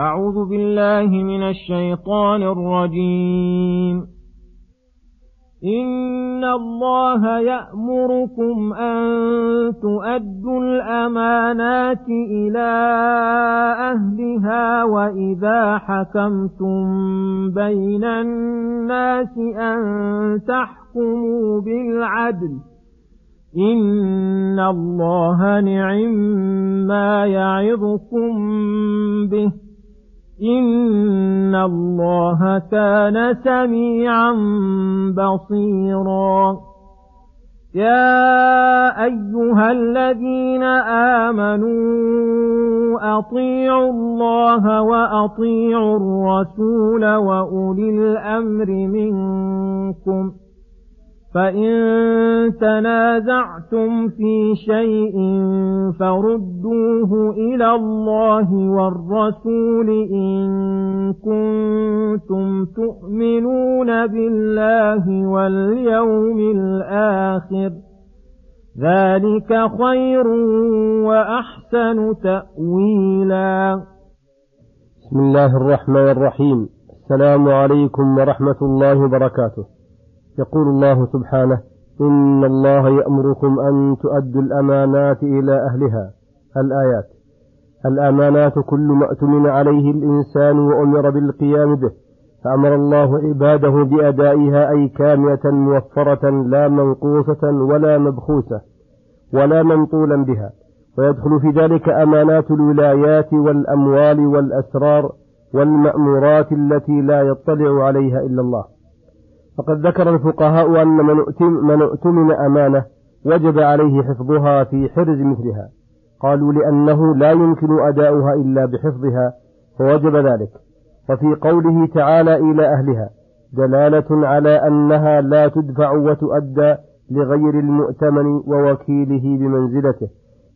أعوذ بالله من الشيطان الرجيم. إن الله يأمركم أن تؤدوا الأمانات إلى أهلها وإذا حكمتم بين الناس أن تحكموا بالعدل. إن الله نعم ما يعظكم به. إن الله كان سميعا بصيرا. يا أيها الذين آمنوا أطيعوا الله وأطيعوا الرسول وأولي الأمر منكم فإن تنازعتم في شيء فردوه إلى الله والرسول إن كنتم تؤمنون بالله واليوم الآخر ذلك خير وأحسن تأويلا. بسم الله الرحمن الرحيم. السلام عليكم ورحمة الله وبركاته. يقول الله سبحانه إن الله يأمركم أن تؤدوا الأمانات إلى أهلها. الآيات. الأمانات كل ما اؤتمن عليه الإنسان وأمر بالقيام به. فأمر الله عباده بأدائها أي كاملة موفرة لا منقوصة ولا مبخوسة ولا منطولا بها. ويدخل في ذلك أمانات الولايات والأموال والأسرار والمأمورات التي لا يطلع عليها إلا الله. فقد ذكر الفقهاء أن من اؤتمن أمانة وجب عليه حفظها في حرز مثلها. قالوا لأنه لا يمكن أداؤها إلا بحفظها فوجب ذلك. وفي قوله تعالى إلى أهلها دلالة على أنها لا تدفع وتؤدى لغير المؤتمن ووكيله بمنزلته.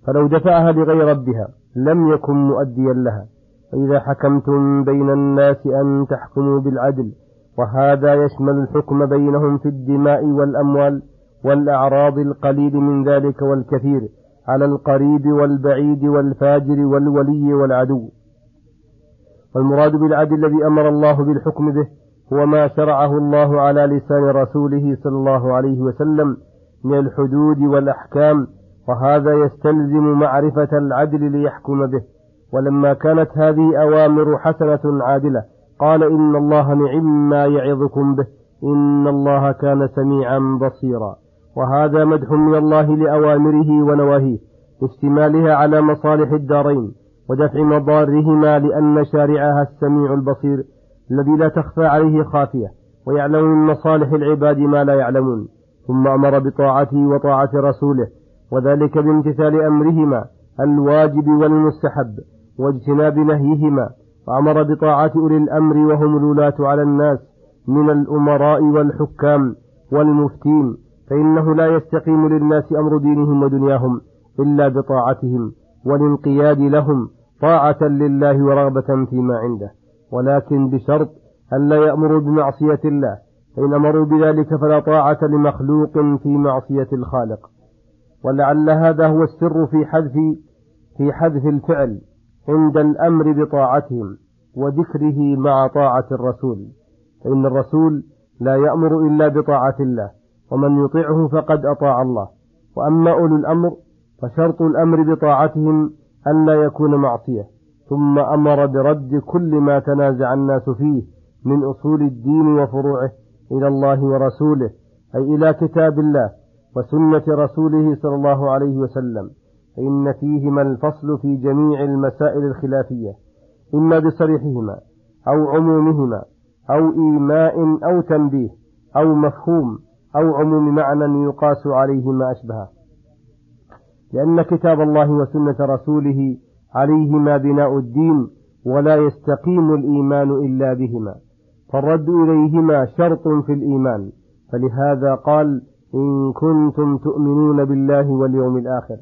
فلو دفعها لغير ربها لم يكن مؤديا لها. فإذا حكمتم بين الناس أن تحكموا بالعدل وهذا يشمل الحكم بينهم في الدماء والأموال والأعراض القليل من ذلك والكثير على القريب والبعيد والفاجر والولي والعدو. والمراد بالعدل الذي أمر الله بالحكم به هو ما شرعه الله على لسان رسوله صلى الله عليه وسلم من الحدود والأحكام وهذا يستلزم معرفة العدل ليحكم به. ولما كانت هذه أوامر حسنة عادلة قال إن الله نعم ما يعظكم به. إن الله كان سميعا بصيرا. وهذا مدح من الله لأوامره ونواهيه اشتمالها على مصالح الدارين ودفع مضارهما لأن شارعها السميع البصير الذي لا تخفى عليه خافية ويعلم من مصالح العباد ما لا يعلمون. ثم أمر بطاعته وطاعة رسوله وذلك بامتثال أمرهما الواجب والمستحب واجتناب نهيهما وأمر بطاعة أولي الأمر وهم الولاة على الناس من الأمراء والحكام والمفتين فإنه لا يستقيم للناس أمر دينهم ودنياهم إلا بطاعتهم والانقياد لهم طاعة لله ورغبة فيما عنده. ولكن بشرط ألا يأمروا بمعصية الله فإن أمروا بذلك فلا طاعة لمخلوق في معصية الخالق. ولعل هذا هو السر في حذف في حذف الفعل. عند الأمر بطاعتهم وذكره مع طاعة الرسول. فإن الرسول لا يأمر إلا بطاعة الله ومن يطيعه فقد أطاع الله. وأما أولو الأمر فشرط الأمر بطاعتهم أن لا يكون معصية. ثم أمر برد كل ما تنازع الناس فيه من أصول الدين وفروعه إلى الله ورسوله أي إلى كتاب الله وسنة رسوله صلى الله عليه وسلم. فإن فيهما الفصل في جميع المسائل الخلافية إما بصريحهما أو عمومهما أو إيماء أو تنبيه أو مفهوم أو عموم معنى يقاس عليه ما أشبهه. لأن كتاب الله وسنة رسوله عليهما بناء الدين ولا يستقيم الإيمان إلا بهما فالرد إليهما شرط في الإيمان. فلهذا قال إن كنتم تؤمنون بالله واليوم الآخر.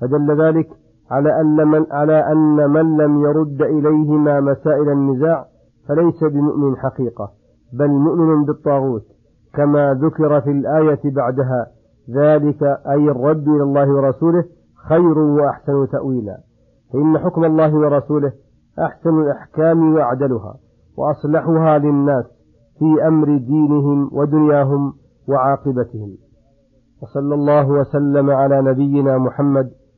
فدل ذلك على أن من على أن من لم يرد إليهما مسائل النزاع فليس بمؤمن حقيقة بل مؤمن بالطاغوت كما ذكر في الآية بعدها ذلك أي الرد إلى الله ورسوله خير وأحسن تأويلا. فإن حكم الله ورسوله أحسن الأحكام وأعدلها وأصلحها للناس في أمر دينهم ودنياهم وعاقبتهم. وصلى الله وسلم على نبينا محمد